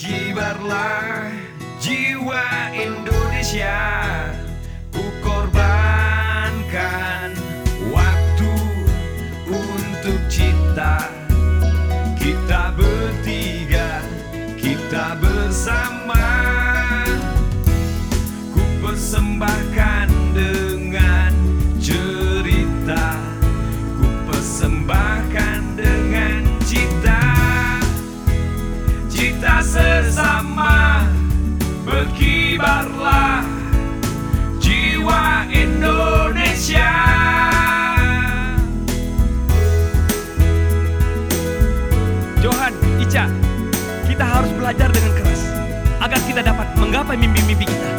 Berkibarlah jiwa Indonesia dapat menggapai mimpi-mimpi kita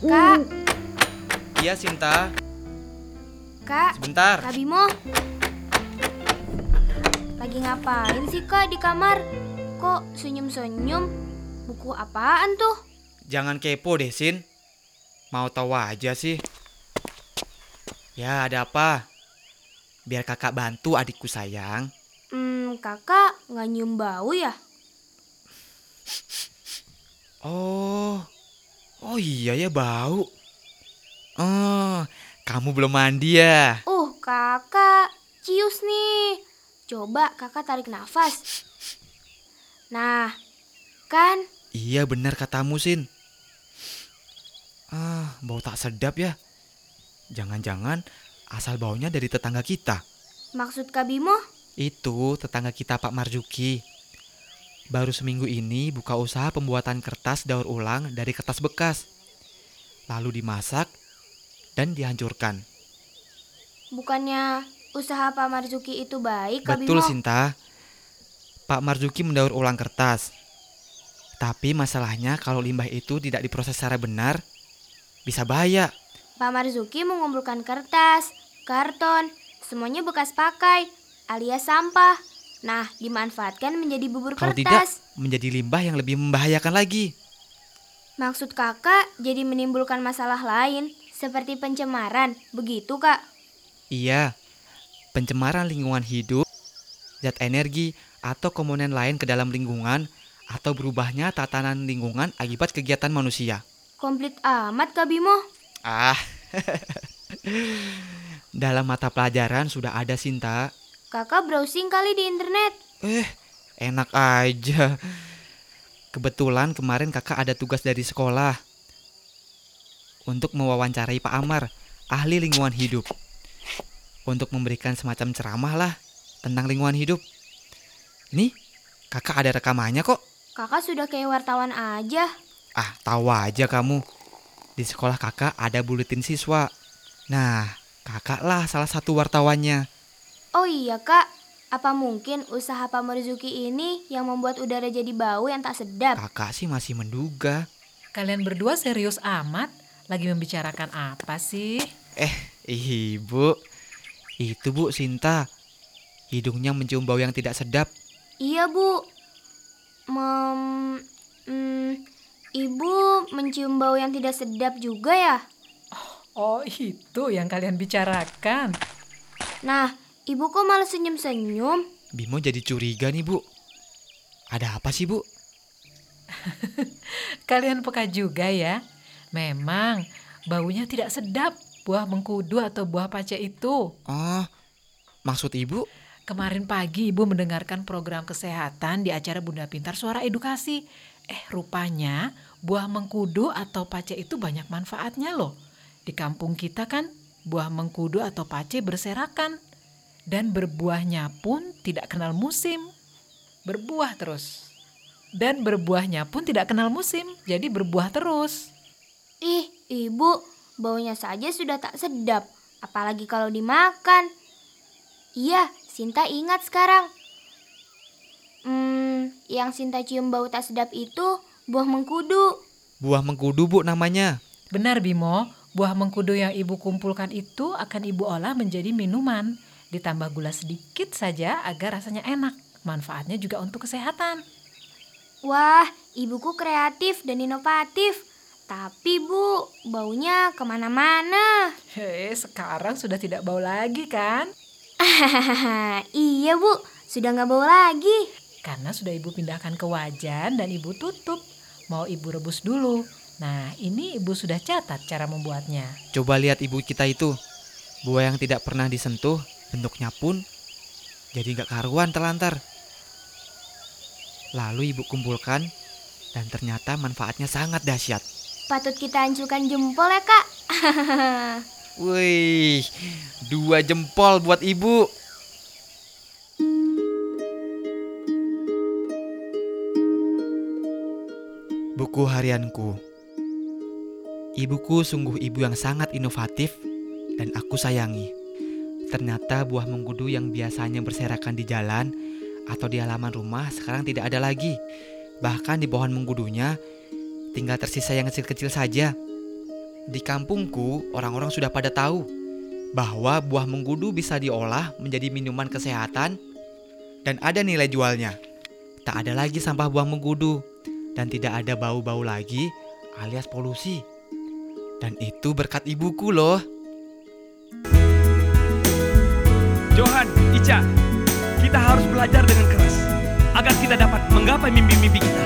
Kak, Iya Sinta, Kak, sebentar. Kak Bimo. Lagi ngapain sih Kak di kamar? Kok senyum-senyum? Buku apaan tuh? Jangan kepo deh Sin. Mau tahu aja sih. Ya ada apa? Biar kakak bantu adikku sayang. Kakak nggak nyium bau ya? Oh, oh iya ya bau. Oh, kamu belum mandi ya? Uh, kakak, cius nih. Coba kakak tarik nafas. Nah, kan? Iya benar katamu Sin. Ah, bau tak sedap ya. Jangan-jangan asal baunya dari tetangga kita. Maksud Kak Bimo? Itu tetangga kita Pak Marjuki. Baru seminggu ini buka usaha pembuatan kertas daur ulang dari kertas bekas. Lalu dimasak dan dihancurkan. Bukannya usaha Pak Marzuki itu baik, Kak Betul Bimo? Sinta. Pak Marjuki mendaur ulang kertas. Tapi masalahnya kalau limbah itu tidak diproses secara benar, bisa bahaya. Pak Marzuki mengumpulkan kertas, karton, semuanya bekas pakai, alias sampah. Nah, dimanfaatkan menjadi bubur Kalau tidak, kertas. menjadi limbah yang lebih membahayakan lagi. Maksud kakak jadi menimbulkan masalah lain, seperti pencemaran, begitu kak? Iya, pencemaran lingkungan hidup, zat energi, atau komponen lain ke dalam lingkungan, atau berubahnya tatanan lingkungan akibat kegiatan manusia. Komplit amat kak Bimo. Ah, dalam mata pelajaran sudah ada Sinta. Kakak browsing kali di internet. Eh, enak aja. Kebetulan kemarin kakak ada tugas dari sekolah untuk mewawancarai Pak Amar, ahli lingkungan hidup. Untuk memberikan semacam ceramah lah tentang lingkungan hidup. Nih, kakak ada rekamannya kok. Kakak sudah kayak wartawan aja. Ah, tahu aja kamu. Di sekolah kakak ada buletin siswa. Nah, kakaklah salah satu wartawannya. Oh iya kak, apa mungkin usaha Pak Marzuki ini yang membuat udara jadi bau yang tak sedap? Kakak sih masih menduga. Kalian berdua serius amat? Lagi membicarakan apa sih? Eh, ibu. Itu bu Sinta. Hidungnya mencium bau yang tidak sedap. Iya bu. Mem, hmm, ibu mencium bau yang tidak sedap juga ya? Oh itu yang kalian bicarakan. Nah, ibu kok malah senyum-senyum? Bimo jadi curiga nih bu. Ada apa sih bu? Kalian peka juga ya. Memang baunya tidak sedap buah mengkudu atau buah pace itu. Oh, maksud ibu? Kemarin pagi ibu mendengarkan program kesehatan di acara Bunda Pintar Suara Edukasi. Eh rupanya buah mengkudu atau pace itu banyak manfaatnya loh. Di kampung kita kan buah mengkudu atau pace berserakan. Dan berbuahnya pun tidak kenal musim. Berbuah terus. Dan berbuahnya pun tidak kenal musim, jadi berbuah terus. Ih, ibu, baunya saja sudah tak sedap. Apalagi kalau dimakan. Iya, Sinta ingat sekarang. Hmm, yang Sinta cium bau tak sedap itu buah mengkudu. Buah mengkudu bu namanya. Benar Bimo, buah mengkudu yang ibu kumpulkan itu akan ibu olah menjadi minuman. Ditambah gula sedikit saja agar rasanya enak. Manfaatnya juga untuk kesehatan. Wah, ibuku kreatif dan inovatif. Tapi bu, baunya ke mana-mana. Hei, sekarang sudah tidak bau lagi kan? iya bu, sudah nggak bau lagi. Karena sudah ibu pindahkan ke wajan dan ibu tutup. Mau ibu rebus dulu. Nah, ini ibu sudah catat cara membuatnya. Coba lihat ibu kita itu. Buah yang tidak pernah disentuh, bentuknya pun jadi gak karuan terlantar. Lalu ibu kumpulkan, dan ternyata manfaatnya sangat dahsyat. Patut kita hancurkan jempol ya kak. Wih, dua jempol buat ibu. Buku harianku. Ibuku sungguh ibu yang sangat inovatif dan aku sayangi. Ternyata buah mengkudu yang biasanya berserakan di jalan atau di halaman rumah sekarang tidak ada lagi. Bahkan di pohon mengkudunya tinggal tersisa yang kecil-kecil saja. Di kampungku, orang-orang sudah pada tahu bahwa buah mengkudu bisa diolah menjadi minuman kesehatan dan ada nilai jualnya. Tak ada lagi sampah buah mengkudu dan tidak ada bau-bau lagi alias polusi. Dan itu berkat ibuku loh. Johan, Ica, kita harus belajar dengan keras agar kita dapat menggapai mimpi-mimpi kita.